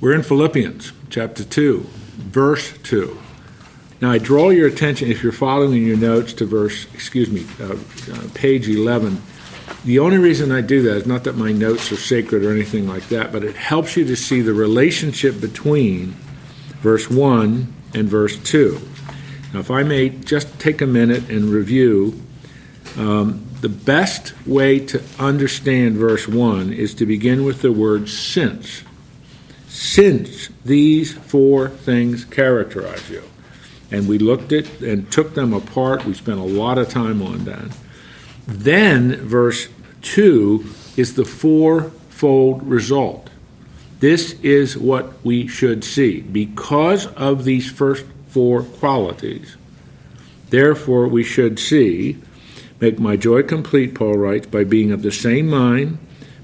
We're in Philippians chapter 2, verse 2. Now, I draw your attention, if you're following your notes, to verse, excuse me, uh, uh, page 11. The only reason I do that is not that my notes are sacred or anything like that, but it helps you to see the relationship between verse 1 and verse 2. Now, if I may just take a minute and review, um, the best way to understand verse 1 is to begin with the word since. Since these four things characterize you and we looked at and took them apart. We spent a lot of time on that. Then, verse 2 is the fourfold result. This is what we should see. Because of these first four qualities, therefore we should see, make my joy complete, Paul writes, by being of the same mind,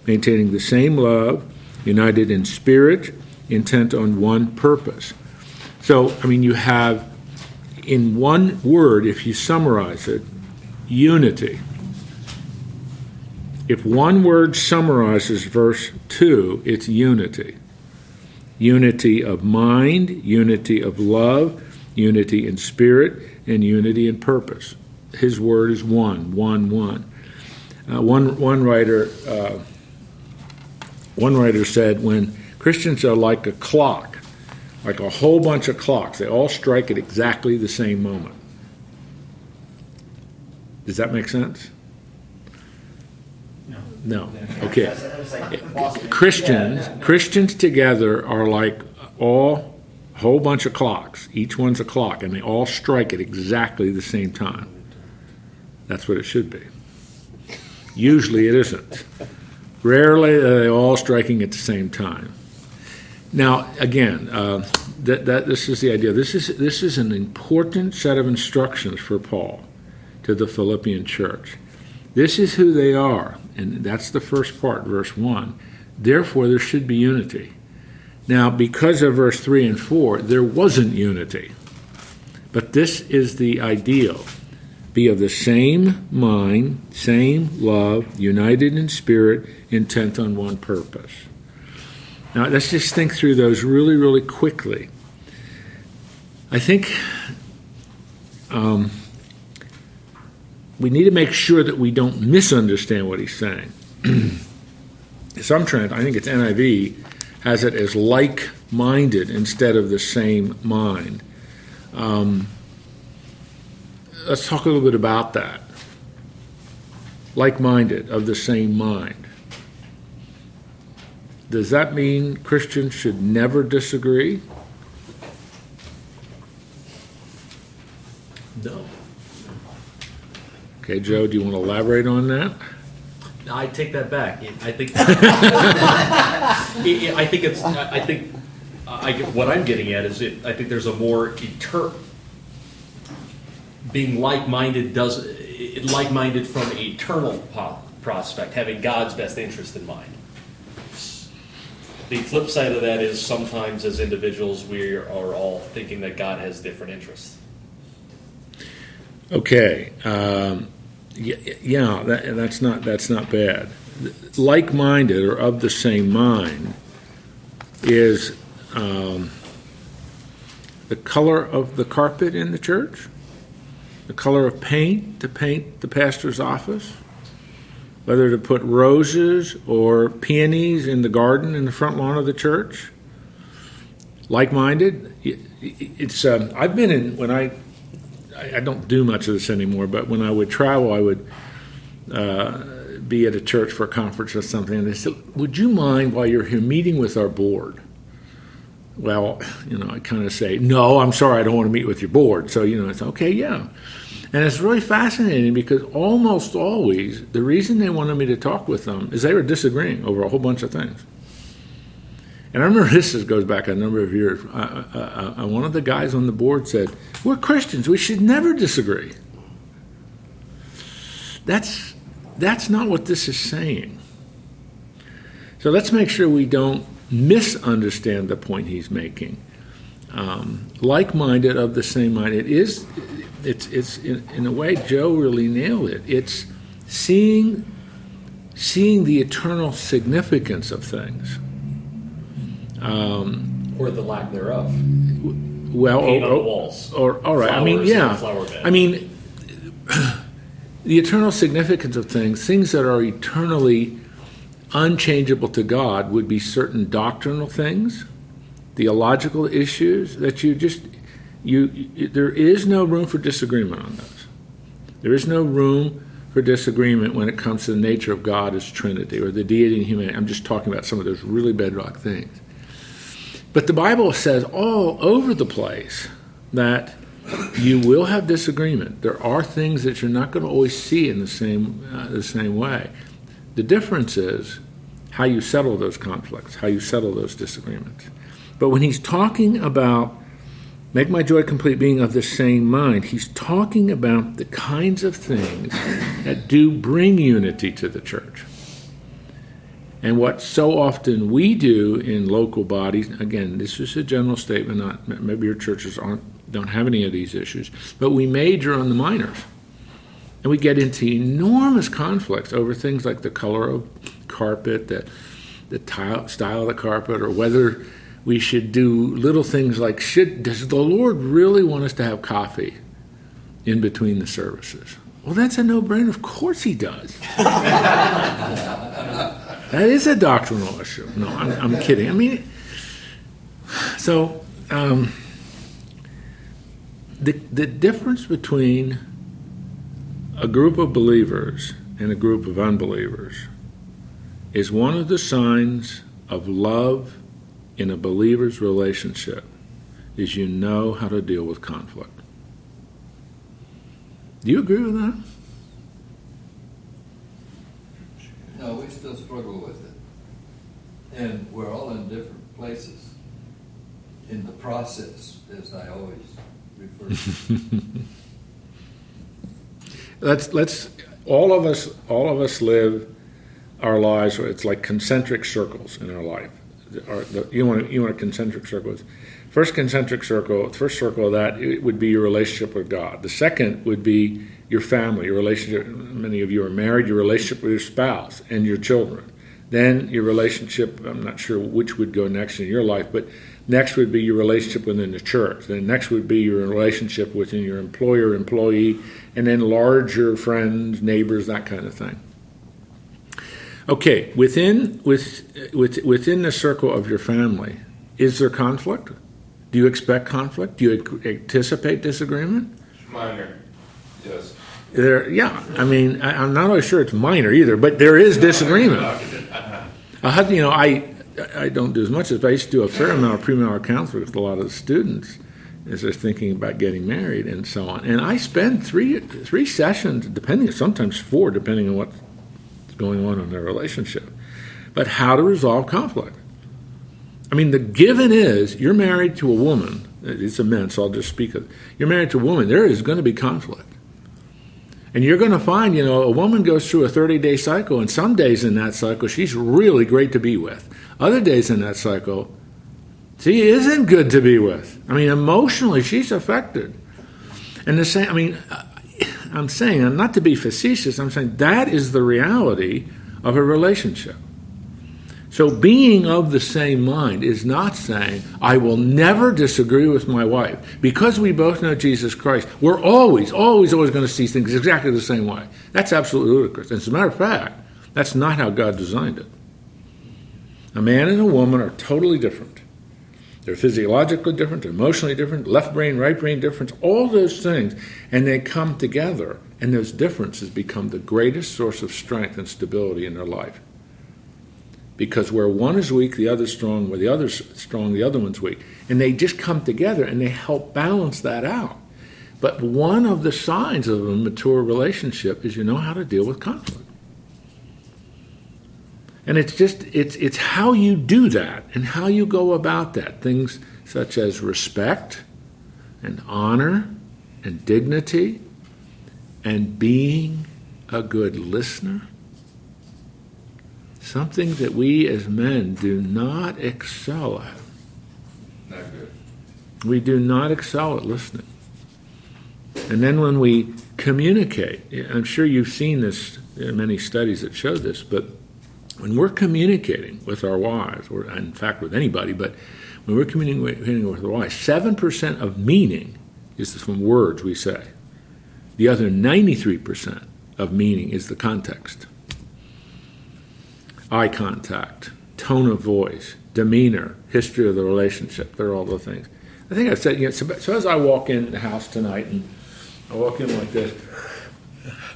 maintaining the same love, united in spirit, intent on one purpose. So, I mean, you have in one word, if you summarize it, unity. If one word summarizes verse 2, it's unity. Unity of mind, unity of love, unity in spirit, and unity in purpose. His word is one, one, one. Uh, one, one writer, uh, one writer said, when Christians are like a clock, like a whole bunch of clocks. They all strike at exactly the same moment. Does that make sense? No. No. Okay. Christians, Christians together are like all a whole bunch of clocks. Each one's a clock, and they all strike at exactly the same time. That's what it should be. Usually, it isn't. Rarely are they all striking at the same time. Now, again, uh, that, that this is the idea. This is this is an important set of instructions for Paul to the Philippian church. This is who they are, and that's the first part, verse one. Therefore, there should be unity. Now, because of verse three and four, there wasn't unity, but this is the ideal. Be of the same mind, same love, united in spirit, intent on one purpose. Now, let's just think through those really, really quickly. I think um, we need to make sure that we don't misunderstand what he's saying. Some trend, I think it's NIV, has it as like minded instead of the same mind. Um, let's talk a little bit about that. Like minded, of the same mind does that mean Christians should never disagree? No. Okay, Joe, do you want to elaborate on that? I take that back. I think. I think it's. I think. I get, what I'm getting at is it. I think there's a more eternal. Being like-minded does like-minded from eternal prospect, having God's best interest in mind the flip side of that is sometimes as individuals we are all thinking that God has different interests. Okay, um, yeah, that, that's not that's not bad. Like-minded or of the same mind is um, the color of the carpet in the church, the color of paint to paint the pastor's office whether to put roses or peonies in the garden in the front lawn of the church. Like minded, it's. Um, I've been in when I, I don't do much of this anymore, but when I would travel, I would uh, be at a church for a conference or something, and they said, "Would you mind while you're here meeting with our board?" Well, you know, I kind of say, "No, I'm sorry, I don't want to meet with your board." So you know, it's okay, yeah. And it's really fascinating because almost always the reason they wanted me to talk with them is they were disagreeing over a whole bunch of things. And I remember this goes back a number of years. Uh, uh, uh, one of the guys on the board said, We're Christians, we should never disagree. That's, that's not what this is saying. So let's make sure we don't misunderstand the point he's making. Um, like minded of the same mind. It is it's it's in, in a way Joe really nailed it. It's seeing seeing the eternal significance of things. Um, or the lack thereof. Well, Paint oh, on the oh, walls. or all right. I mean, yeah. a flower bed. I mean, the eternal significance of things, things that are eternally unchangeable to God, would be certain doctrinal things, theological issues that you just you, you there is no room for disagreement on those. There is no room for disagreement when it comes to the nature of God as Trinity or the deity and humanity. I'm just talking about some of those really bedrock things. But the Bible says all over the place that you will have disagreement. There are things that you're not going to always see in the same uh, the same way. The difference is how you settle those conflicts, how you settle those disagreements. But when he's talking about make my joy complete being of the same mind, he's talking about the kinds of things that do bring unity to the church. And what so often we do in local bodies, again, this is a general statement, not maybe your churches aren't don't have any of these issues, but we major on the minors. And we get into enormous conflicts over things like the color of carpet, the, the tile, style of the carpet, or whether we should do little things like should does the Lord really want us to have coffee in between the services? Well, that's a no-brainer. Of course he does. that is a doctrinal issue. No, I'm, I'm kidding. I mean, so um, the the difference between a group of believers and a group of unbelievers is one of the signs of love in a believer's relationship is you know how to deal with conflict. Do you agree with that? No, we still struggle with it. And we're all in different places in the process, as I always refer to. let's let's all of us all of us live our lives it's like concentric circles in our life. Our- the- you want you want a concentric circle? First concentric circle first circle of that it would be your relationship with god. The second would be your family your relationship many of you are married your relationship with your spouse and your children. Then your relationship i'm not sure which would go next in your life but next would be your relationship within the church. Then next would be your relationship within your employer employee and then larger friends neighbors that kind of thing. Okay within with, with within the circle of your family is there conflict? Do you expect conflict? Do you anticipate disagreement? Minor, yes. there yeah i mean I, i'm not always sure it's minor either but there is disagreement. You know, I I don't do as much as, but I used to do a fair amount of premarital counseling with a lot of the students as they're thinking about getting married and so on. And I spend three three sessions, depending, sometimes four, depending on what's going on in their relationship. But how to resolve conflict. I mean, the given is you're married to a woman. It's a men, so I'll just speak of. You're married to a woman. There is going to be conflict. And you're going to find, you know, a woman goes through a 30 day cycle, and some days in that cycle, she's really great to be with. Other days in that cycle, she isn't good to be with. I mean, emotionally, she's affected. And the same, I mean, I'm saying, not to be facetious, I'm saying that is the reality of a relationship. So, being of the same mind is not saying, I will never disagree with my wife. Because we both know Jesus Christ, we're always, always, always going to see things exactly the same way. That's absolutely ludicrous. And as a matter of fact, that's not how God designed it. A man and a woman are totally different. They're physiologically different, emotionally different, left brain, right brain difference, all those things. And they come together, and those differences become the greatest source of strength and stability in their life because where one is weak, the other's strong, where the other's strong, the other one's weak. And they just come together and they help balance that out. But one of the signs of a mature relationship is you know how to deal with conflict. And it's just it's it's how you do that and how you go about that. Things such as respect and honor and dignity and being a good listener something that we as men do not excel at. Not good. We do not excel at listening. And then when we communicate, I'm sure you've seen this in many studies that show this, but when we're communicating with our wives, or in fact with anybody, but when we're communicating with our wives, 7% of meaning is from words we say. The other 93% of meaning is the context. Eye contact, tone of voice, demeanor, history of the relationship. They're all the things. I think I've said, you know, so, so as I walk in the house tonight and I walk in like this,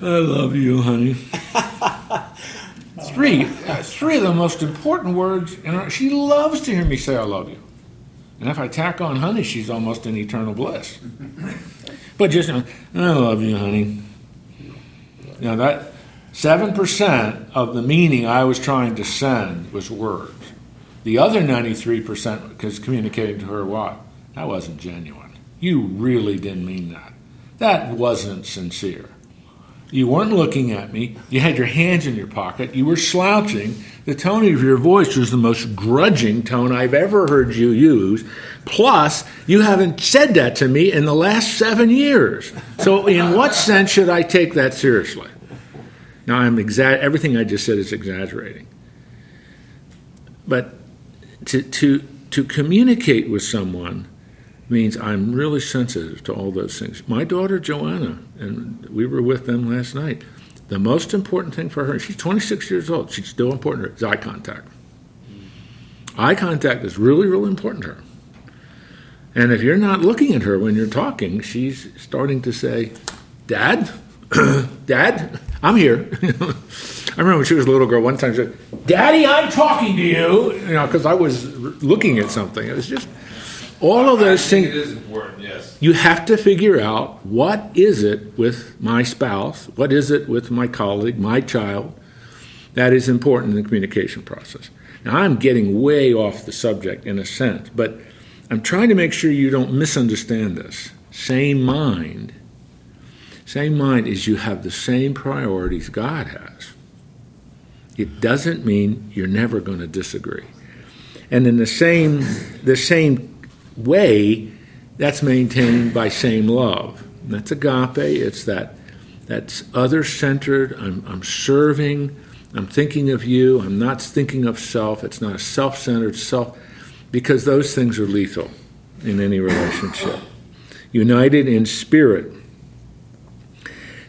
I love you, honey. three, uh, three of the most important words, and she loves to hear me say I love you. And if I tack on honey, she's almost in eternal bliss. But just, I love you, honey. Now that seven percent of the meaning I was trying to send was words. The other ninety-three percent because communicating to her what that wasn't genuine. You really didn't mean that. That wasn't sincere. You weren't looking at me. You had your hands in your pocket. You were slouching. The tone of your voice was the most grudging tone I've ever heard you use. Plus, you haven't said that to me in the last seven years. So, in what sense should I take that seriously? Now, I'm exa- everything I just said is exaggerating. But to, to, to communicate with someone means I'm really sensitive to all those things. My daughter Joanna, and we were with them last night. The most important thing for her, she's 26 years old, she's still important to her, is eye contact. Eye contact is really, really important to her. And if you're not looking at her when you're talking, she's starting to say, Dad, Dad, I'm here. I remember when she was a little girl, one time she said, Daddy, I'm talking to you, you know, because I was looking at something. It was just all of those things. It is important, yes. You have to figure out what is it with my spouse, what is it with my colleague, my child, that is important in the communication process. Now, I'm getting way off the subject in a sense, but I'm trying to make sure you don't misunderstand this. Same mind. Same mind is you have the same priorities God has. It doesn't mean you're never going to disagree. And in the same the same way, that's maintained by same love. And that's agape. It's that that's other centered. I'm, I'm serving. I'm thinking of you. I'm not thinking of self. It's not a self centered self, because those things are lethal in any relationship. United in spirit.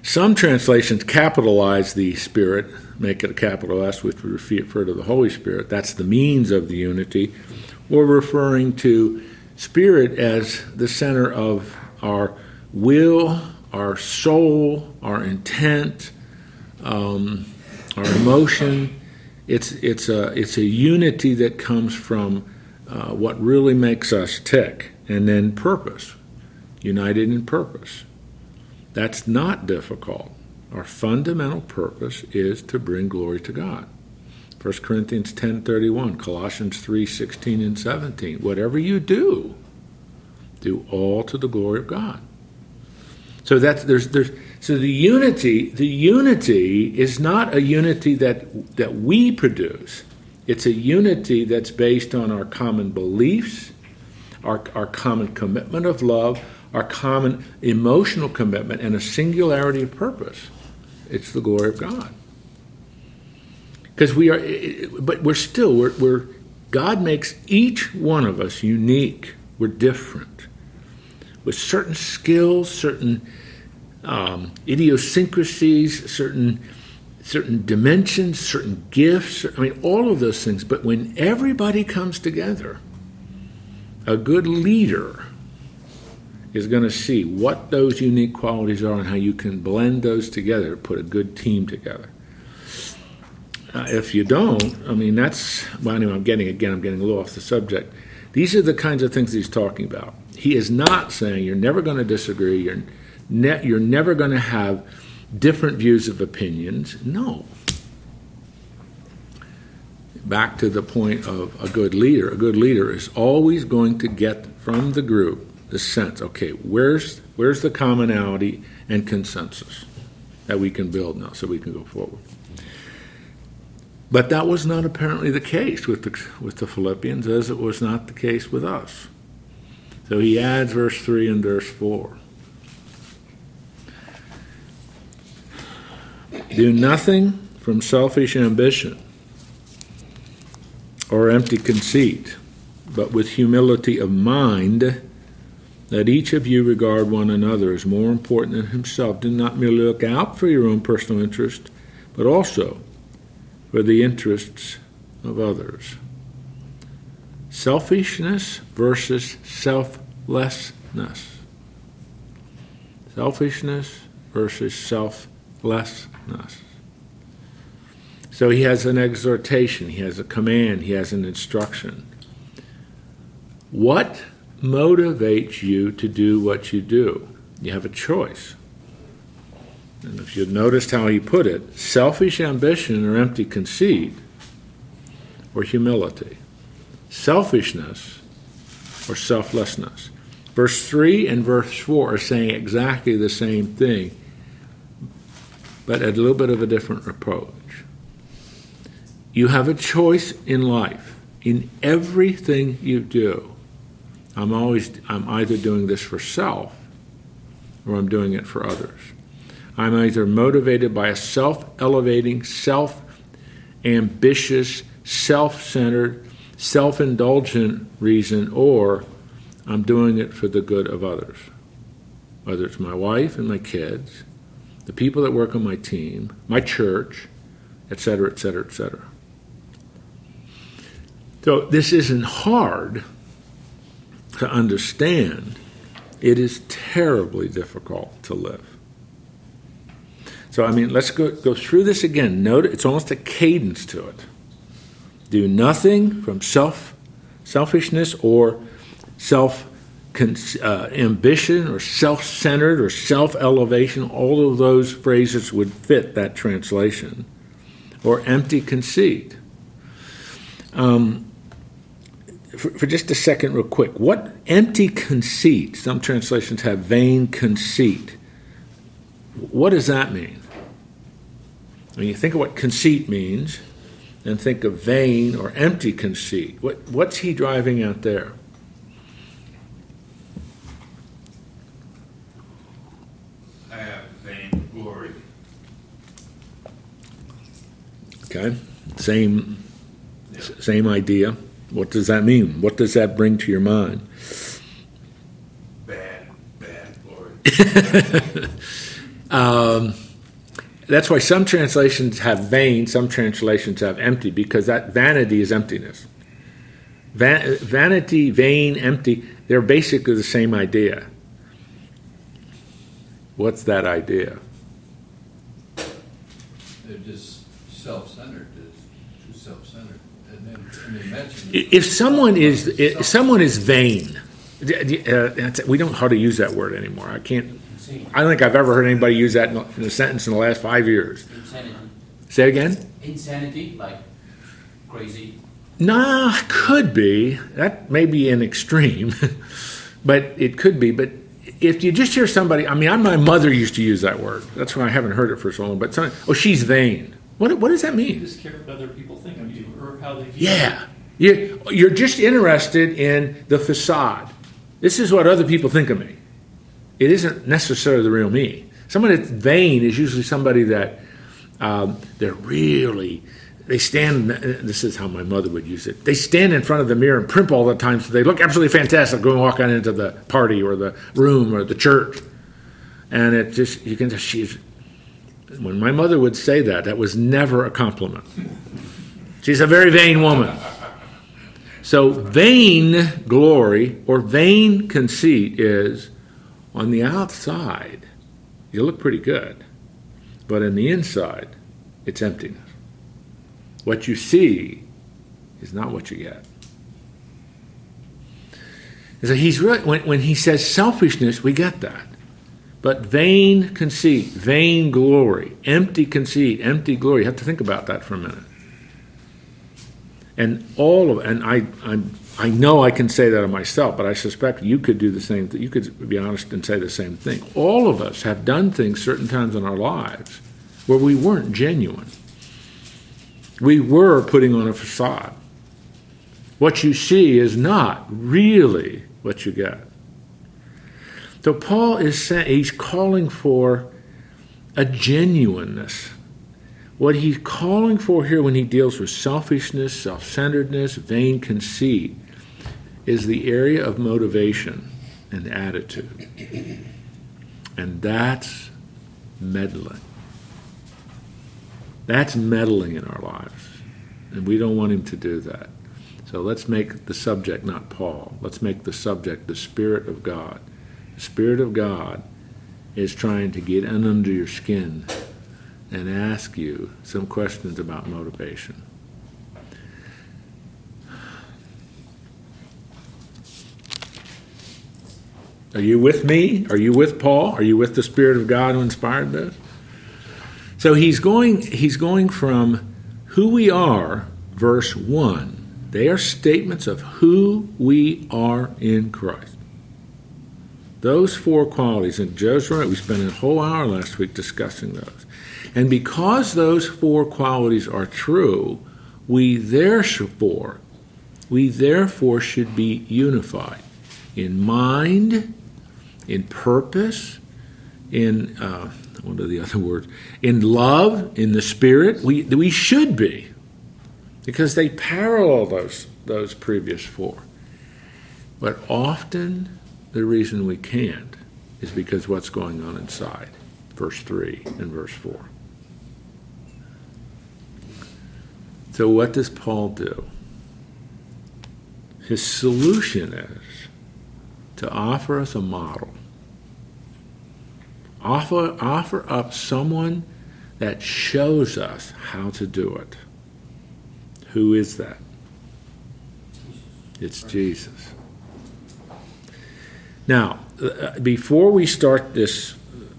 Some translations capitalize the Spirit, make it a capital S, which would refer to the Holy Spirit. That's the means of the unity. Or referring to Spirit as the center of our will, our soul, our intent, um, our emotion. It's, it's, a, it's a unity that comes from uh, what really makes us tick, and then purpose, united in purpose. That's not difficult. Our fundamental purpose is to bring glory to God. 1 Corinthians 10:31, Colossians 3:16 and 17. Whatever you do, do all to the glory of God. So that's there's there's so the unity the unity is not a unity that that we produce. It's a unity that's based on our common beliefs, our, our common commitment of love, our common emotional commitment, and a singularity of purpose. It's the glory of God. Because we are but we're still we're, we're, god makes each one of us unique. We're different. With certain skills certain um, idiosyncrasies certain certain dimensions certain gifts i mean all of those things. But when everybody comes together a good leader is going to see what those unique qualities are and how you can blend those together to put a good team together uh, if you don't, I mean, that's, well, anyway, I'm getting, again, I'm getting a little off the subject. These are the kinds of things he's talking about. He is not saying you're never going to disagree, you're, ne- you're never going to have different views of opinions. No. Back to the point of a good leader. A good leader is always going to get from the group the sense, okay, where's, where's the commonality and consensus that we can build now so we can go forward? But that was not apparently the case with the, with the Philippians, as it was not the case with us. So he adds verse 3 and verse 4. Do nothing from selfish ambition or empty conceit, but with humility of mind, let each of you regard one another as more important than himself. Do not merely look out for your own personal interest, but also for the interests of others. Selfishness versus selflessness. Selfishness versus selflessness. So he has an exhortation, he has a command, he has an instruction. What motivates you to do what you do? You have a choice. And if you noticed how he put it, selfish ambition or empty conceit or humility, selfishness or selflessness. Verse 3 and verse 4 are saying exactly the same thing, but at a little bit of a different approach. You have a choice in life, in everything you do. I'm always I'm either doing this for self or I'm doing it for others. I'm either motivated by a self-elevating, self-ambitious, self-centered, self-indulgent reason or I'm doing it for the good of others. Whether it's my wife and my kids, the people that work on my team, my church, etc., etc., etc. So this isn't hard to understand. It is terribly difficult to live. So I mean, let's go go through this again. Note it's almost a cadence to it. Do nothing from self selfishness or self uh, ambition or self centered or self elevation. All of those phrases would fit that translation. Or empty conceit. Um, for, for just a second, real quick, what empty conceit? Some translations have vain conceit. What does that mean? I mean, you think of what conceit means, and think of vain or empty conceit. What, what's he driving at there? I have vain glory. Okay, same, same idea. What does that mean? What does that bring to your mind? Bad, bad glory. um, that's why some translations have vain, some translations have empty, because that vanity is emptiness. Van, vanity, vain, empty, they're basically the same idea. What's that idea? They're just self-centered, too self-centered. And then, and they mention. If someone is if someone is vain, uh, we don't hardly use that word anymore. I can't. I don't think I've ever heard anybody use that in a, sentence in the last five years. Insanity. Say it again. Insanity, like crazy. Nah, could be. That may be an extreme, but it could be. But if you just hear somebody, I mean, I, my mother used to use that word. That's why I haven't heard it for so long. But some, oh, she's vain. What, what does that mean? You mean? just care what other people think of you or how they view you. Yeah. You, you're just interested in the facade. This is what other people think of me. It isn't necessarily the real me. Someone that's vain is usually somebody that um, they're really, they stand, this is how my mother would use it. They stand in front of the mirror and primp all the time so they look absolutely fantastic going walk on into the party or the room or the church. And it just, you can just, she's, when my mother would say that, that was never a compliment. She's a very vain woman. So, vain glory or vain conceit is on the outside, you look pretty good, but in the inside, it's emptiness. What you see is not what you get. So he's really, when, when he says selfishness, we get that. But vain conceit, vain glory, empty conceit, empty glory, you have to think about that for a minute. And all of, and I, I, I know I can say that of myself, but I suspect you could do the same thing. You could be honest and say the same thing. All of us have done things certain times in our lives where we weren't genuine. We were putting on a facade. What you see is not really what you get. So Paul is saying he's calling for a genuineness What he's calling for here when he deals with selfishness, self centeredness, vain conceit is the area of motivation and attitude. And that's meddling. That's meddling in our lives. And we don't want him to do that. So let's make the subject not Paul. Let's make the subject the Spirit of God. The Spirit of God is trying to get in under your skin and ask you some questions about motivation. Are you with me? Are you with Paul? Are you with the Spirit of God who inspired this? So he's going he's going from who we are, verse 1. They are statements of who we are in Christ. Those four qualities, and Joe's right, we spent a whole hour last week discussing those. And because those four qualities are true, we therefore, we therefore should be unified in mind, in purpose, in uh, what are the other words? In love, in the spirit. We we should be, because they parallel those those previous four. But often, the reason we can't is because what's going on inside, verse three and verse four. So, what does Paul do? His solution is to offer us a model. Offer, offer up someone that shows us how to do it. Who is that? It's Jesus. Now, uh, before we start this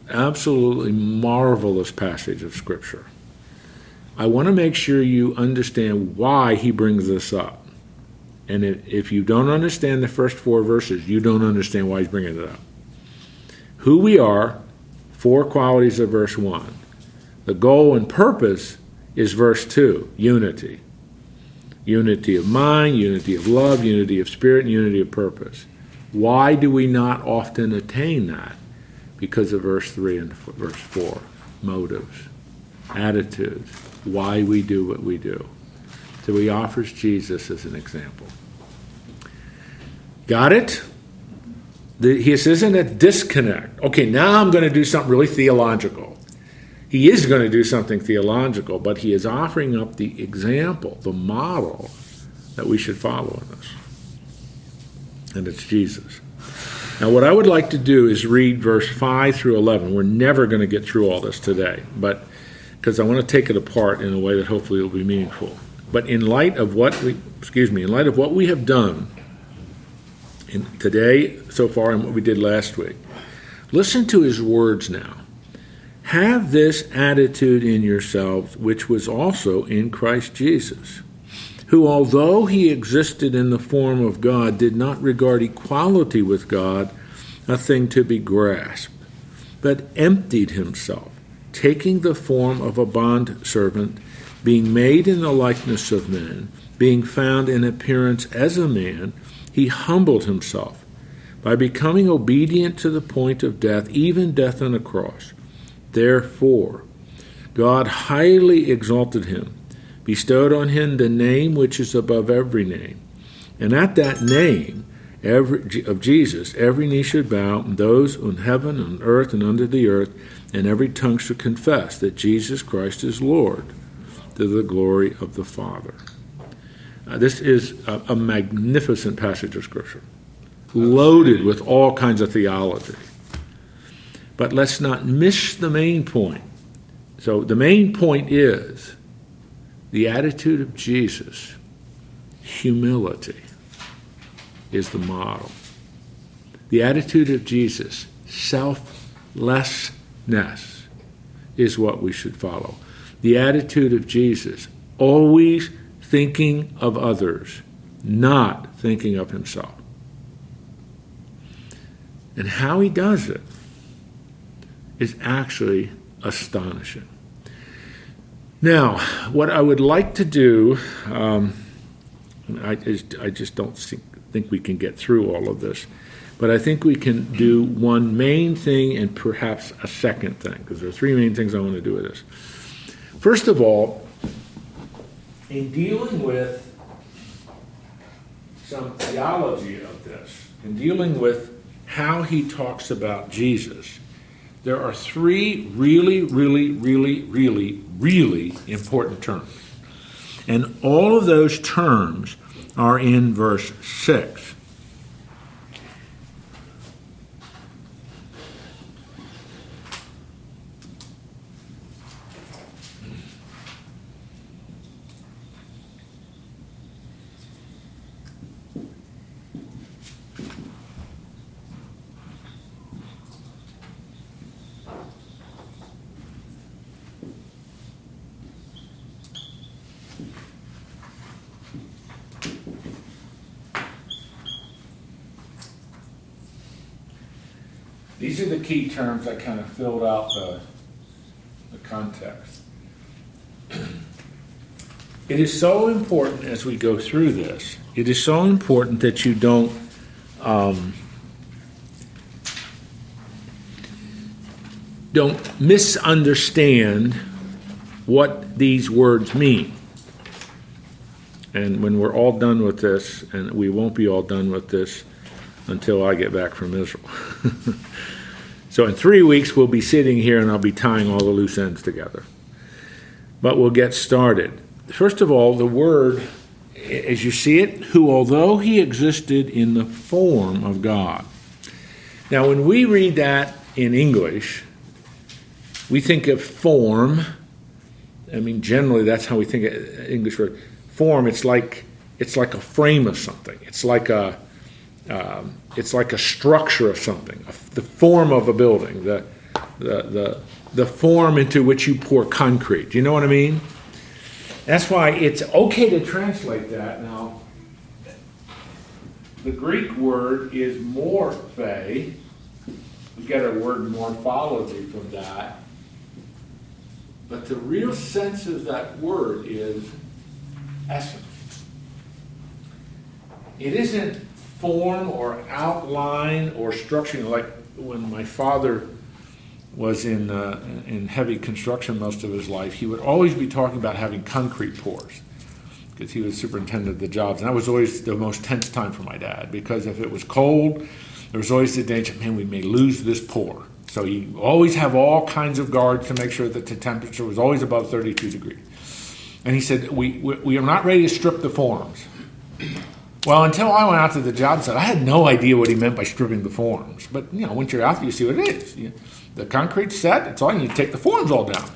absolutely marvelous passage of Scripture, I want to make sure you understand why he brings this up. And if you don't understand the first four verses, you don't understand why he's bringing it up. Who we are, four qualities of verse 1. The goal and purpose is verse 2 unity. Unity of mind, unity of love, unity of spirit, and unity of purpose. Why do we not often attain that? Because of verse 3 and verse 4 motives, attitudes, why we do what we do. So he offers Jesus as an example. Got it? The, he says, isn't a disconnect. Okay, now I'm going to do something really theological. He is going to do something theological, but he is offering up the example, the model that we should follow in this. And it's Jesus. Now, what I would like to do is read verse 5 through 11. We're never going to get through all this today, but because I want to take it apart in a way that hopefully will be meaningful. But in light of what we, excuse me, in light of what we have done in today so far and what we did last week, listen to his words now. Have this attitude in yourselves, which was also in Christ Jesus, who, although he existed in the form of God, did not regard equality with God a thing to be grasped, but emptied himself taking the form of a bondservant, being made in the likeness of men, being found in appearance as a man, he humbled himself by becoming obedient to the point of death, even death on a cross. Therefore, God highly exalted him, bestowed on him the name which is above every name. And at that name every, of Jesus, every knee should bow, and those in heaven, on earth, and under the earth, and every tongue should confess that Jesus Christ is Lord to the glory of the Father. Uh, this is a, a, magnificent passage of Scripture, loaded with all kinds of theology. But let's not miss the main point. So, the main point is the attitude of Jesus, humility, is the model. The attitude of Jesus, selflessness ness is what we should follow. The attitude of Jesus, always thinking of others, not thinking of himself. And how he does it is actually astonishing. Now, what I would like to do, um, I, I just don't think we can get through all of this. But I think we can do one main thing and perhaps a second thing, because there are three main things I want to do with this. First of all, in dealing with some theology of this, in dealing with how he talks about Jesus, there are three really, really, really, really, really important terms. And all of those terms are in verse 6. These are the key terms I kind of filled out the, the context. It is so important as we go through this, it is so important that you don't um, don't misunderstand what these words mean. And when we're all done with this, and we won't be all done with this until I get back from Israel. so in three weeks, we'll be sitting here and I'll be tying all the loose ends together. But we'll get started. First of all, the word, as you see it, who, although he existed in the form of God. Now, when we read that in English, we think of form. I mean, generally, that's how we think of English word. Form, it's like it's like a frame of something. It's like a um, it's like a structure of something, the form of a building, the, the, the, the form into which you pour concrete. Do you know what I mean? That's why it's okay to translate that. Now, the Greek word is morphe. We get our word morphology from that. But the real sense of that word is essence. It isn't form or outline or know, like when my father was in uh, in heavy construction most of his life, he would always be talking about having concrete pours because he was superintendent of the jobs, and that was always the most tense time for my dad because if it was cold, there was always the danger, man, we may lose this pour. So you always have all kinds of guards to make sure that the temperature was always above 32 degrees. And he said, we, we, we are not ready to strip the forms. Well, until I went out to the job site, I had no idea what he meant by stripping the forms. But you know, once you're out there, you see what it is. You, the concrete's set. It's all you need to take the forms all down.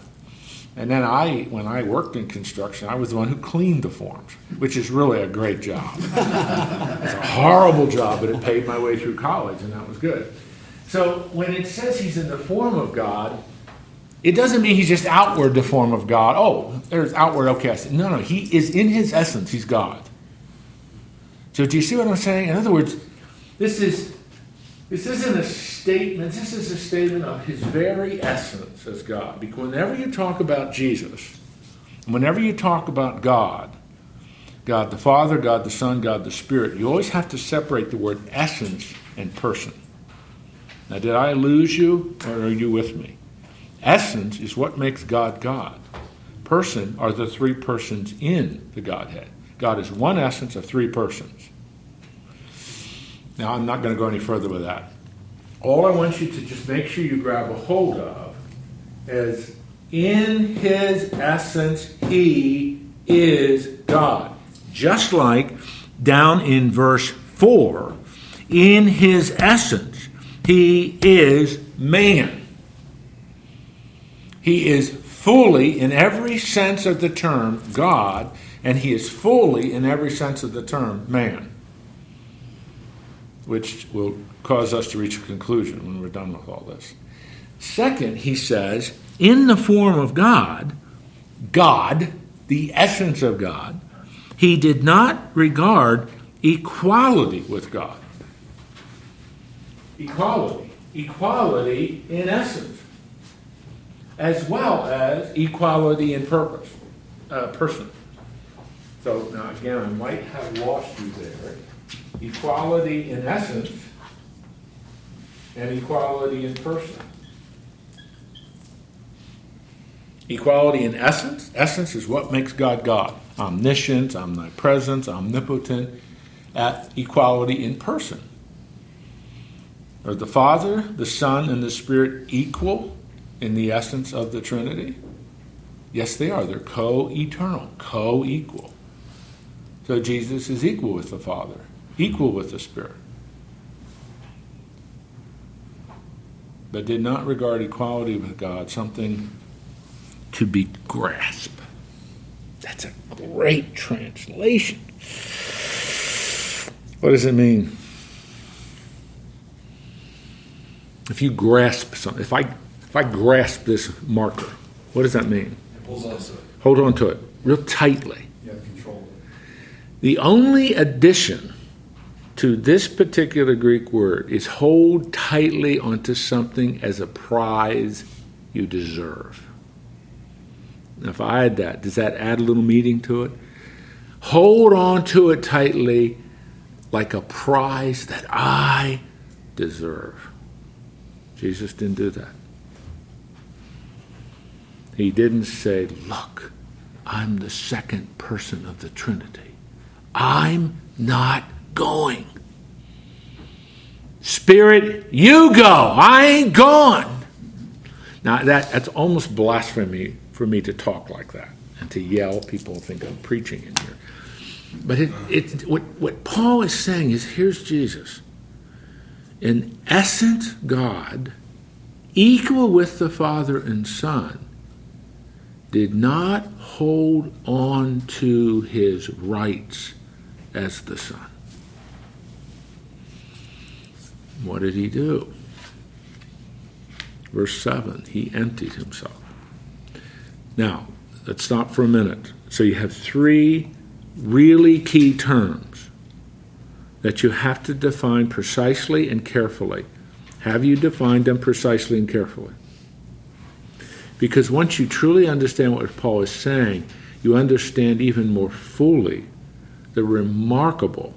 And then I, when I worked in construction, I was the one who cleaned the forms, which is really a great job. it's a horrible job, but it paid my way through college, and that was good. So when it says he's in the form of God, it doesn't mean he's just outward the form of God. Oh, there's outward. Okay, I said no, no. He is in his essence. He's God. So do you see what I'm saying? In other words, this is this isn't a statement, this is a statement of his very essence as God. Because whenever you talk about Jesus, whenever you talk about God, God the Father, God the Son, God the Spirit, you always have to separate the word essence and person. Now, did I lose you, or are you with me? Essence is what makes God God. Person are the three persons in the Godhead. God is one essence of three persons. Now, I'm not going to go any further with that. All I want you to just make sure you grab a hold of is in his essence, he is God. Just like down in verse 4, in his essence, he is man. He is fully, in every sense of the term, God, and he is fully, in every sense of the term, man which will cause us to reach a conclusion when we're done with all this. Second, he says, in the form of God, God, the essence of God, he did not regard equality with God. Equality. Equality in essence, as well as equality in purpose, uh, person. So now again, I might have lost you there equality in essence and equality in person. Equality in essence. Essence is what makes God God. Omniscience, omnipresence, omnipotent. At equality in person. Are the Father, the Son, and the Spirit equal in the essence of the Trinity? Yes, they are. They're co eternal, co equal. So Jesus is equal with the Father, equal with the Spirit. But did not regard equality with God something to be grasped. That's a great translation. What does it mean? If you grasp something, if I if I grasp this marker, what does that mean? Hold on to it. Hold on to it real tightly. The only addition to this particular Greek word is hold tightly onto something as a prize you deserve. Now, if I add that, does that add a little meaning to it? Hold on to it tightly like a prize that I deserve. Jesus didn't do that. He didn't say, Look, I'm the second person of the Trinity. I'm not going. Spirit, you go. I ain't gone. Now, that, that's almost blasphemy for me to talk like that and to yell. People think I'm preaching in here. But it, it, what, what Paul is saying is here's Jesus. In essence, God, equal with the Father and Son, did not hold on to his rights as the Son. What did he do? Verse 7 He emptied himself. Now, let's stop for a minute. So you have three really key terms that you have to define precisely and carefully. Have you defined them precisely and carefully? Because once you truly understand what Paul is saying, you understand even more fully the remarkable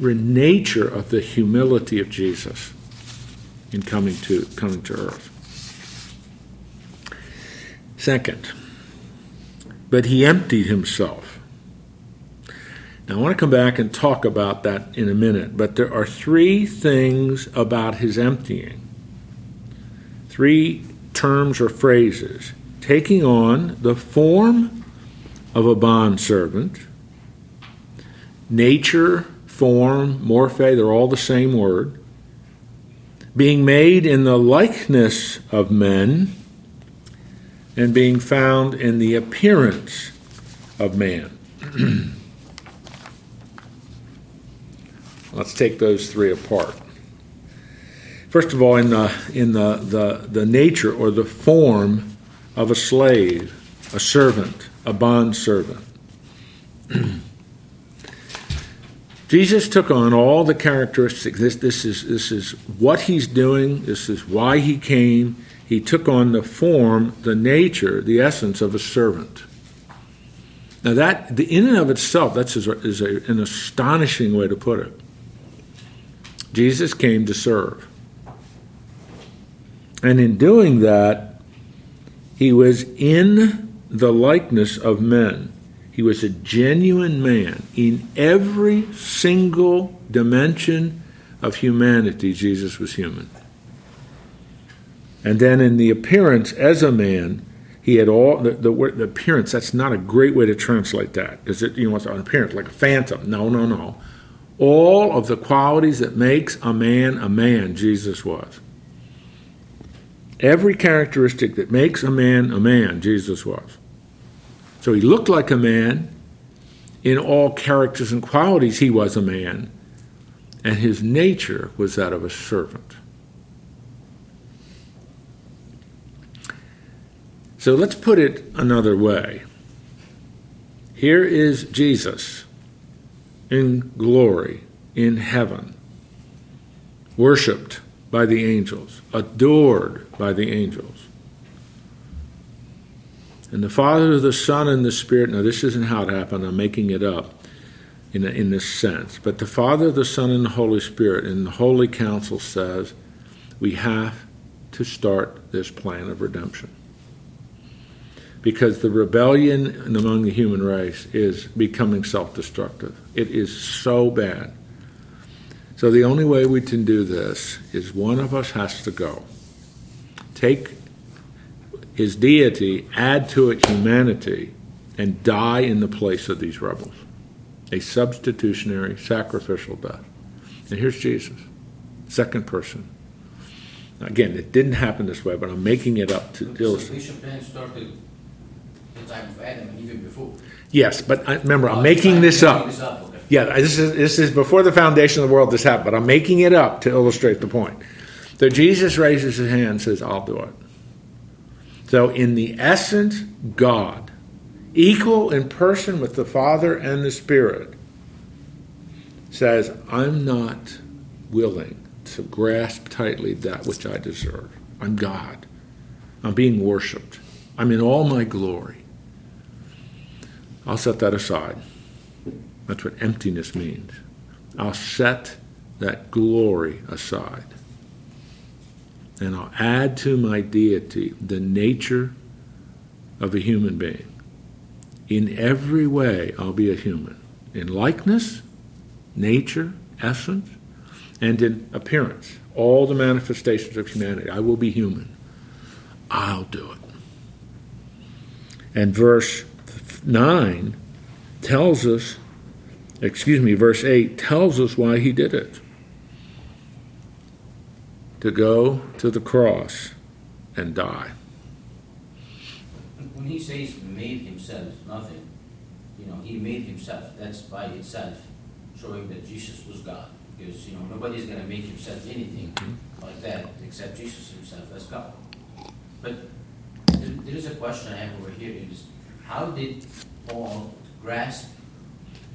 nature of the humility of Jesus in coming to coming to earth. Second, but he emptied himself. Now, I want to come back and talk about that in a minute, but there are three things about his emptying. Three terms or phrases. Taking on the form of a bondservant, nature, form, morphe, they're all the same word. Being made in the likeness of men, and being found in the appearance of man. Let's take those three apart. First of all, in the in the, the, the nature or the form of a slave, a servant, a bond servant. Jesus took on all the characteristics. This, this, is, this is what he's doing, this is why he came. He took on the form, the nature, the essence of a servant. Now, that, the, in and of itself, that's is, is a, an astonishing way to put it. Jesus came to serve. And in doing that, he was in the likeness of men. He was a genuine man. In every single dimension of humanity, Jesus was human. And then in the appearance as a man, he had all the, the, the appearance. That's not a great way to translate that because it you know it's an appearance like a phantom. No, no, no. All of the qualities that makes a man a man, Jesus was. Every characteristic that makes a man a man, Jesus was. So he looked like a man. In all characters and qualities, he was a man. And his nature was that of a servant. So let's put it another way. Here is Jesus in glory in heaven, worshiped by the angels, adored by the angels. And the Father, the Son, and the Spirit, now this isn't how it happened, I'm making it up in, in this sense. But the Father, the Son, and the Holy Spirit in the Holy Council says we have to start this plan of redemption. because the rebellion among the human race is becoming self destructive. It is so bad. So the only way we can do this is one of us has to go. Take his deity, add to it humanity, and die in the place of these rebels. A substitutionary, sacrificial death. And here's Jesus, second person. Again, it didn't happen this way, but I'm making it up to illustrate. salvation plan started the time of Adam and even before. Yes, but I, remember, I'm making this up. making this up, okay. Yeah, this is this is before the foundation of the world. This happened, but I'm making it up to illustrate the point. So Jesus raises his hand and says, "I'll do it." So, in the essence, God, equal in person with the Father and the Spirit, says, "I'm not willing to grasp tightly that which I deserve. I'm God. I'm being worshipped. I'm in all my glory. I'll set that aside." That's what emptiness means. I'll set that glory aside. And I'll add to my deity the nature of a human being. In every way, I'll be a human. In likeness, nature, essence, and in appearance. All the manifestations of humanity. I will be human. I'll do it. And verse 9 tells us excuse me, verse 8 tells us why he did it to go to the cross and die. When he says made himself nothing, you know, he made himself. That's by itself showing that Jesus was God. Because, you know, nobody's going to make himself anything like that except Jesus himself as God. But there, there is a question I have over here is how did Paul grasp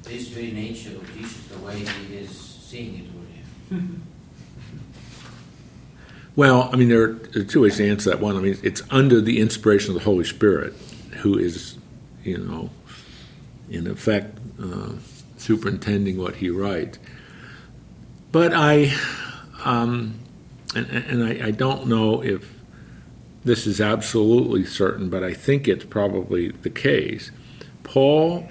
this very nature of Jesus the way he is seeing it over here? Well, I mean, there are, two ways to answer that. One, I mean, it's under the inspiration of the Holy Spirit, who is, you know, in effect, uh, superintending what he writes. But I, um, and, and I, I don't know if this is absolutely certain, but I think it's probably the case. Paul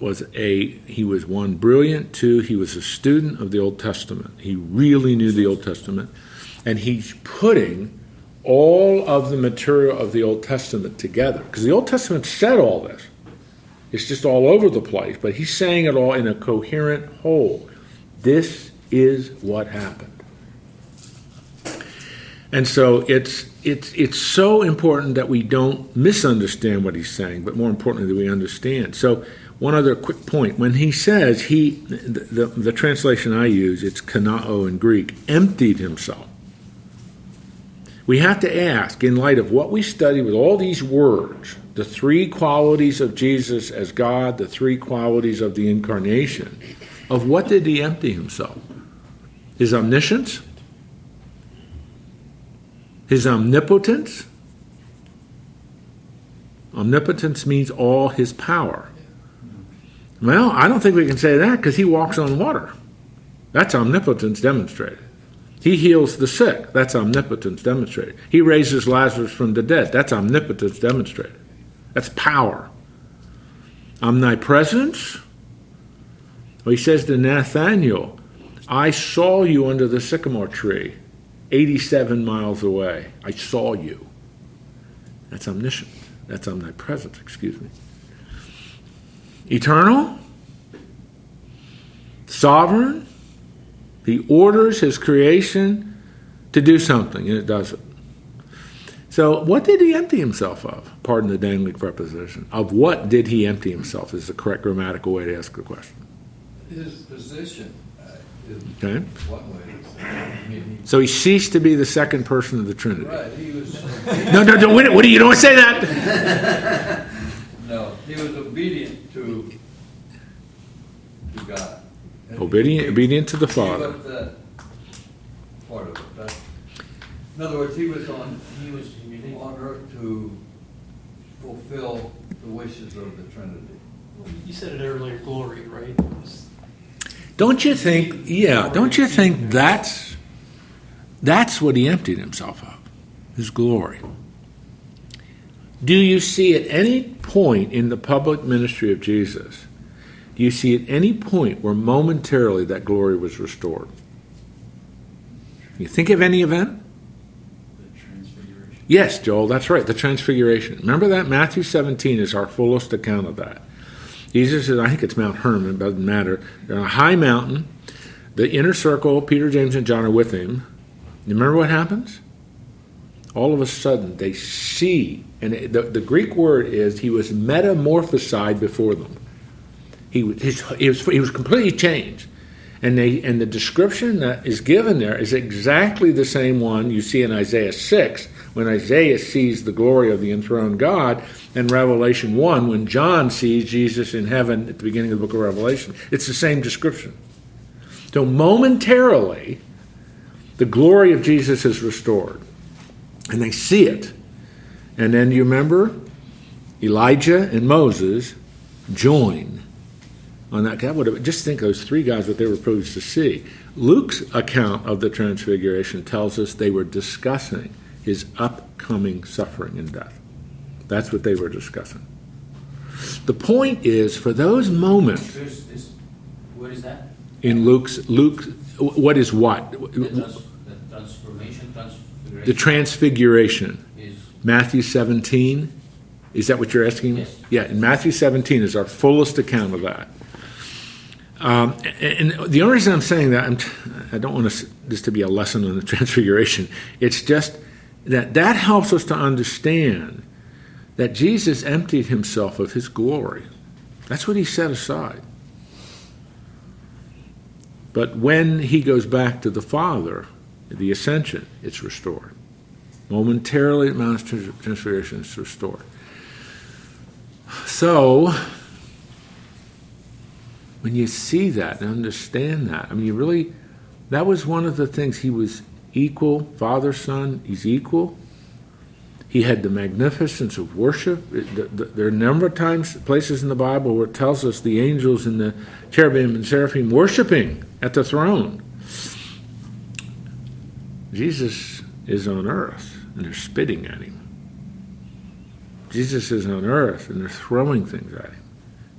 was a he was one brilliant two he was a student of the old testament he really knew the old testament and he's putting all of the material of the old testament together. Because the old testament said all this. It's just all over the place but he's saying it all in a coherent whole. This is what happened. And so it's it's it's so important that we don't misunderstand what he's saying, but more importantly that we understand. So one other quick point: when he says he, the, the, the translation I use, it's kanao in Greek, emptied himself. We have to ask, in light of what we study with all these words, the three qualities of Jesus as God, the three qualities of the incarnation, of what did he empty himself? His omniscience, his omnipotence. Omnipotence means all his power. Well, I don't think we can say that because he walks on water. That's omnipotence demonstrated. He heals the sick. That's omnipotence demonstrated. He raises Lazarus from the dead. That's omnipotence demonstrated. That's power. Omnipresence. Well, he says to Nathaniel, I saw you under the sycamore tree, 87 miles away. I saw you. That's omniscient. That's omnipresence, excuse me. Eternal, sovereign, he orders his creation to do something, and it does it. So, what did he empty himself of? Pardon the dangling preposition. Of what did he empty himself? Is the correct grammatical way to ask the question. His position uh, Okay? one way to say it. I mean, So he ceased to be the second person of the Trinity. Right, he was, No, no, no. What, what do you don't say that? no, he was obedient to, to God. And Obedient, obedient to the Father. that part of it. But, in other words, he was on, He was on earth to fulfill the wishes of the Trinity. You said it earlier, glory, right? Don't you think? Yeah. Don't you think that's that's what he emptied himself of, his glory. Do you see at any point in the public ministry of Jesus, do you see at any point where momentarily that glory was restored? You think of any event? Yes, Joel, that's right, the transfiguration. Remember that? Matthew 17 is our fullest account of that. Jesus is, I think it's Mount Hermon, doesn't matter. They're on a high mountain. The inner circle, Peter, James, and John are with him. You remember what happens? All of a sudden, they see, and the, the Greek word is he was metamorphosized before them. He, his, he, was, he was completely changed. And, they, and the description that is given there is exactly the same one you see in Isaiah 6 when Isaiah sees the glory of the enthroned God, and Revelation 1 when John sees Jesus in heaven at the beginning of the book of Revelation. It's the same description. So momentarily, the glory of Jesus is restored, and they see it. And then you remember Elijah and Moses join on that. Would just think those three guys what they were privileged to see. Luke's account of the Transfiguration tells us they were discussing his upcoming suffering and death. That's what they were discussing. The point is, for those moments There's what is that? in Luke's Luke, what is what? The trans- the transformation, transfiguration The transfiguration. is, Matthew 17. Is that what you're asking? Yes. Yeah, in Matthew 17 is our fullest account of that. Um, and the only reason I'm saying that, I'm t- I don't want this, this to be a lesson on the transfiguration. It's just that that helps us to understand that Jesus emptied himself of his glory. That's what he set aside. But when he goes back to the Father, the ascension, it's restored. Momentarily at Mount Transfiguration, it's restored. So, when you see that and understand that, I mean, you really, that was one of the things. He was equal, Father, Son, he's equal. He had the magnificence of worship. There are a number of times, places in the Bible where it tells us the angels and the cherubim and seraphim worshiping at the throne. Jesus is on earth and they're spitting at him. Jesus is on earth and they're throwing things at him.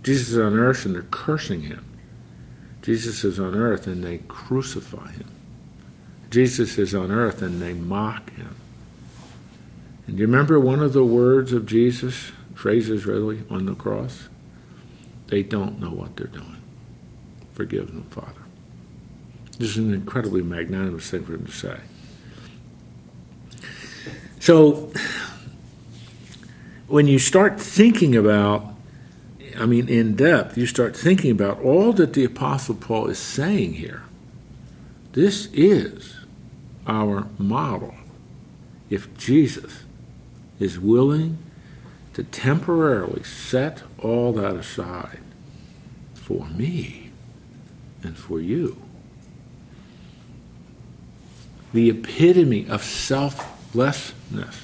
Jesus is on earth and they're cursing him. Jesus is on earth and they crucify him. Jesus is on earth and they mock him. And do you remember one of the words of Jesus, phrases really, on the cross? They don't know what they're doing. Forgive them, Father. This is an incredibly magnanimous thing for him to say. So, when you start thinking about, I mean, in depth, you start thinking about all that the Apostle Paul is saying here. This is our model. If Jesus is willing to temporarily set all that aside for me and for you, the epitome of selflessness,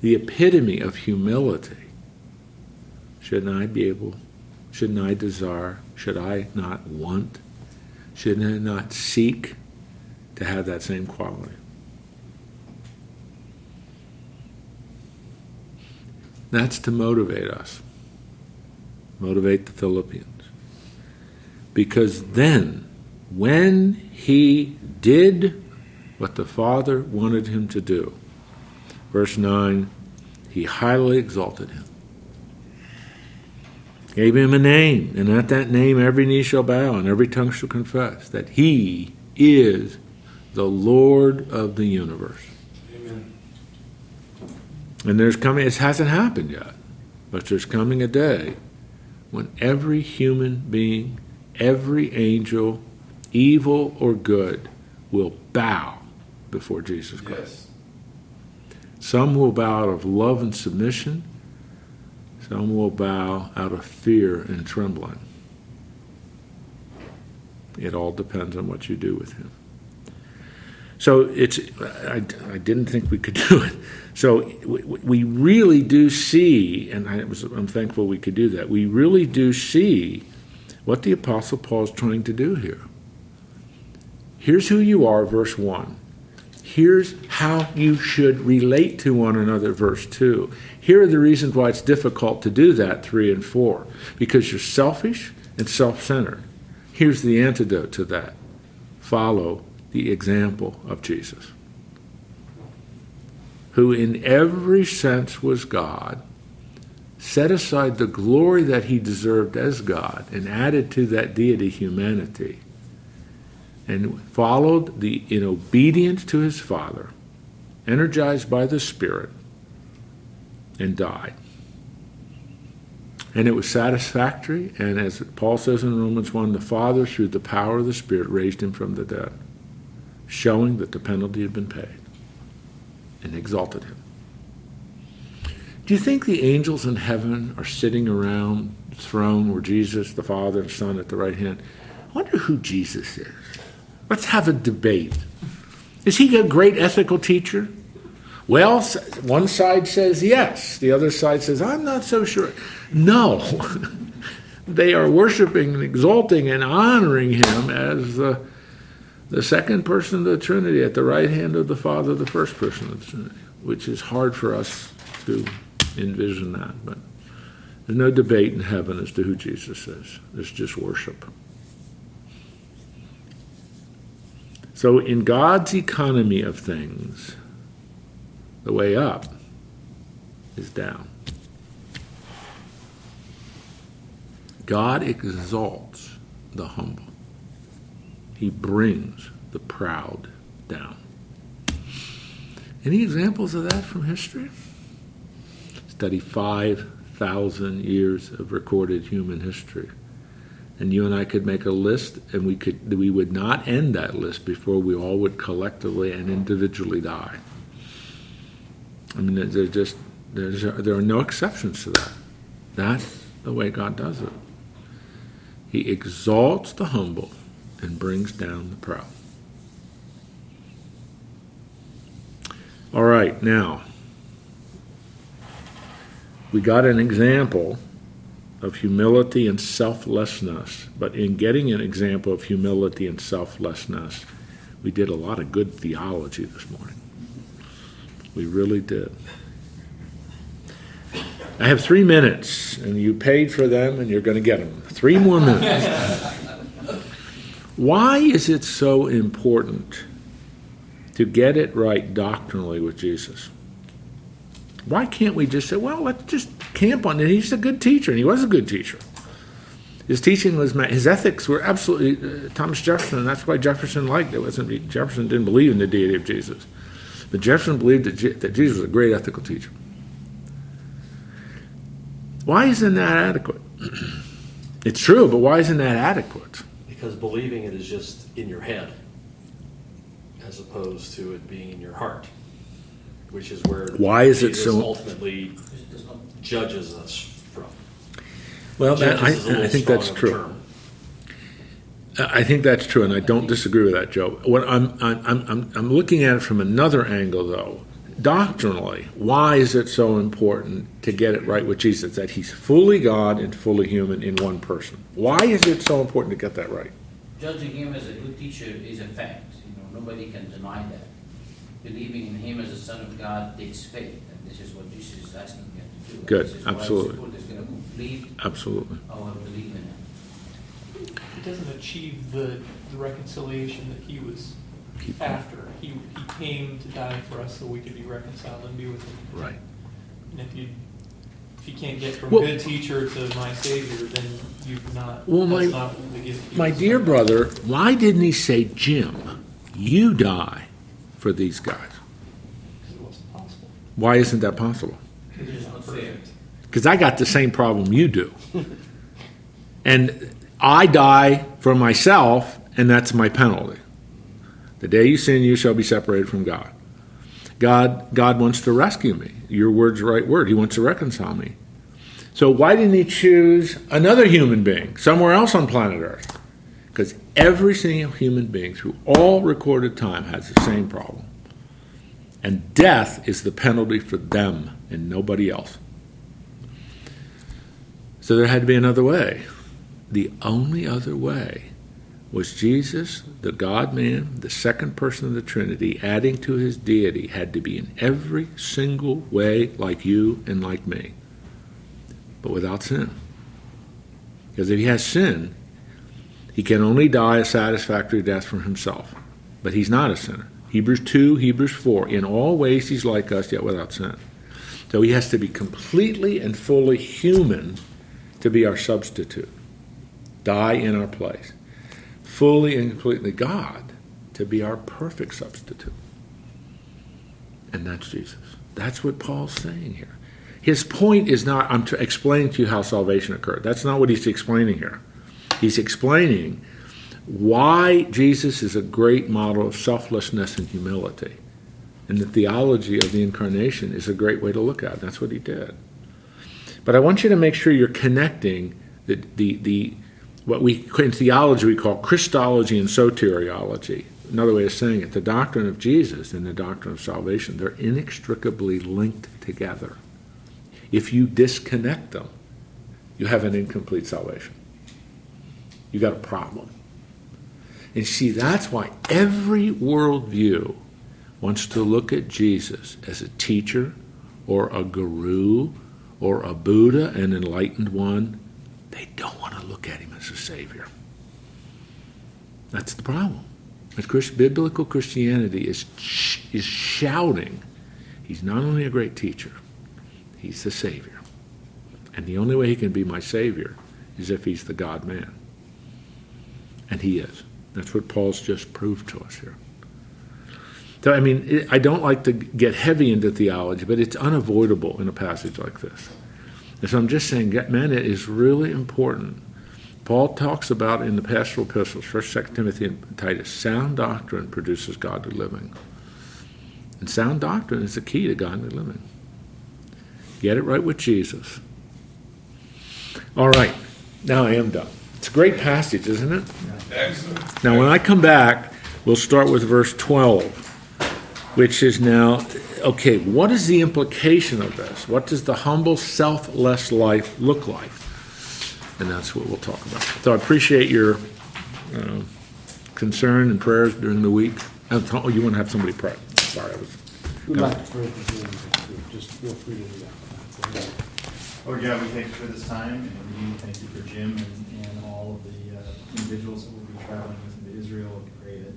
the epitome of humility. Shouldn't I be able, shouldn't I desire, should I not want, Shouldn't I not seek to have that same quality? That's to motivate us, motivate the Philippians. Because then, when he did what the Father wanted him to do, verse 9, he highly exalted him, gave him a name, and at that name every knee shall bow and every tongue shall confess that he is the Lord of the universe. Amen. And there's coming, it hasn't happened yet, but there's coming a day when every human being, every angel, evil or good, will bow before Jesus Christ. Yes. Some will bow out of love and submission, some will bow out of fear and trembling. It all depends on what you do with him. So it's, I, I didn't think we could do it. So we, we really do see, and I was, I'm thankful we could do that. We really do see what the Apostle Paul is trying to do here. Here's who you are, verse 1. Here's how you should relate to one another, verse 2. Here are the reasons why it's difficult to do that, 3 and 4. Because you're selfish and self centered. Here's the antidote to that follow the example of Jesus, who in every sense was God, set aside the glory that he deserved as God, and added to that deity humanity and followed the in obedience to his father, energized by the Spirit, and died. And it was satisfactory, and as Paul says in Romans 1, the Father, through the power of the Spirit, raised him from the dead, showing that the penalty had been paid, and exalted him. Do you think the angels in heaven are sitting around the throne where Jesus, the Father, and Son at the right hand? I wonder who Jesus is. Let's have a debate. Is he a great ethical teacher? Well, one side says yes, the other side says, I'm not so sure. No. they are worshiping and exalting and honoring him as the, the second person of the Trinity at the right hand of the Father, the first person of the Trinity, which is hard for us to envision that. But there's no debate in heaven as to who Jesus is, it's just worship. So, in God's economy of things, the way up is down. God exalts the humble, He brings the proud down. Any examples of that from history? Study 5,000 years of recorded human history and you and I could make a list, and we could we would not end that list before we all would collectively and individually die. I mean, there's just there's there are no exceptions to that. That's the way God does it. He exalts the humble and brings down the proud. All right, now we got an example of humility and selflessness. But in getting an example of humility and selflessness, we did a lot of good theology this morning. We really did. I have three minutes, and you paid for them, and you're going to get them. Three more minutes. Why is it so important to get it right doctrinally with Jesus? Why can't we just say, well, let's just camp on it? He's a good teacher, and he was a good teacher. His teaching was, his ethics were absolutely uh, Thomas Jefferson, and that's why Jefferson liked it. Wasn't Jefferson didn't believe in the deity of Jesus, but Jefferson believed that, Je- that Jesus was a great ethical teacher. Why isn't that adequate? it's true, but why isn't that adequate? Because believing it is just in your head, as opposed to it being in your heart which is where why is Jesus it so ultimately judges us from. Well, that, I, I think that's true. Term. I think that's true, and I don't disagree with that, Joe. What I'm, I'm, I'm, I'm looking at it from another angle, though. Doctrinally, why is it so important to get it right with Jesus that he's fully God and fully human in one person? Why is it so important to get that right? Judging him as a good teacher is a fact. You know, nobody can deny that believing in Him as the Son of God takes faith, and this is what Jesus is asking you to do. Good, this is absolutely. What is going to complete absolutely our belief in Him. It doesn't achieve the, the reconciliation that He was Keep after. He, he came to die for us so we could be reconciled and be with Him. Right. And if you if you can't get from well, good teacher to my savior, then you've not. Well, my not my dear brother, why didn't he say, Jim, you die? For these guys. Why isn't that possible? Because I got the same problem you do. and I die for myself, and that's my penalty. The day you sin, you shall be separated from God. God, God wants to rescue me. Your word's the right word. He wants to reconcile me. So why didn't he choose another human being somewhere else on planet Earth? Because every single human being through all recorded time has the same problem. And death is the penalty for them and nobody else. So there had to be another way. The only other way was Jesus, the God man, the second person of the Trinity, adding to his deity, had to be in every single way like you and like me, but without sin. Because if he has sin, he can only die a satisfactory death for himself. But he's not a sinner. Hebrews 2, Hebrews 4. In all ways, he's like us, yet without sin. So he has to be completely and fully human to be our substitute, die in our place. Fully and completely God to be our perfect substitute. And that's Jesus. That's what Paul's saying here. His point is not, I'm t- explaining to you how salvation occurred. That's not what he's explaining here. He's explaining why Jesus is a great model of selflessness and humility. And the theology of the incarnation is a great way to look at it. That's what he did. But I want you to make sure you're connecting the, the, the what we in theology we call Christology and soteriology. Another way of saying it, the doctrine of Jesus and the doctrine of salvation, they're inextricably linked together. If you disconnect them, you have an incomplete salvation. You got a problem. And see, that's why every worldview wants to look at Jesus as a teacher or a guru or a Buddha, an enlightened one. They don't want to look at him as a savior. That's the problem. But Christ, biblical Christianity is, is shouting he's not only a great teacher, he's the Savior. And the only way he can be my Savior is if he's the God man. And he is. That's what Paul's just proved to us here. So, I mean, I don't like to get heavy into theology, but it's unavoidable in a passage like this. And so I'm just saying, man, it is really important. Paul talks about in the pastoral epistles, 1st, 2nd Timothy, and Titus, sound doctrine produces godly living. And sound doctrine is the key to godly living. Get it right with Jesus. All right, now I am done. It's a great passage, isn't it? Excellent. Now, when I come back, we'll start with verse 12, which is now okay, what is the implication of this? What does the humble, selfless life look like? And that's what we'll talk about. So I appreciate your uh, concern and prayers during the week. Oh, you want to have somebody pray? Sorry, I was. We'd like to pray for you just feel free to do that. Lord God, we thank you for this time, and we thank you for Jim and, and all of the uh, individuals that will be traveling with him to Israel. We pray that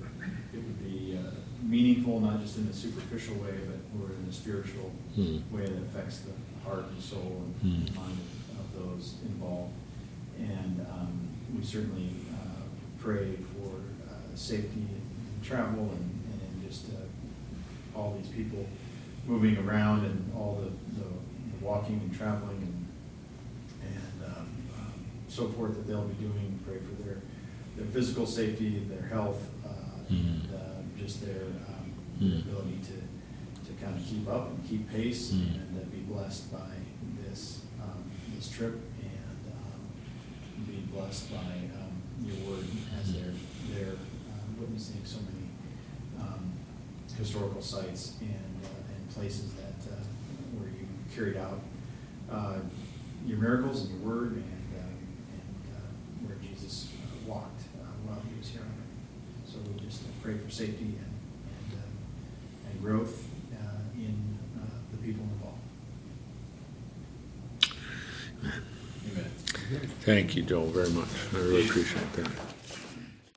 it would be uh, meaningful, not just in a superficial way, but more in a spiritual Hmm. way that affects the heart and soul and Hmm. mind of, of those involved. And um, we certainly uh, pray for uh, safety in travel and, and just uh, all these people moving around and all the, the, the walking and traveling and and um, um, so forth that they'll be doing. Pray for their their physical safety, their health, uh, and Mhm. uh, just their um, Mhm. ability to to kind of keep up and keep pace Mhm. and uh, be blessed by this um, this trip and um, be blessed by um, your word as they're they're uh, witnessing so many um, historical sites and, uh, and places that, uh, where you carried out, uh, your miracles and your word um, and, uh, where Jesus uh, walked, uh, while he was here on earth. So we just pray for safety and, and, um, and growth, uh, in, uh, the people involved. Amen. Thank you, Joel, very much. I really appreciate that.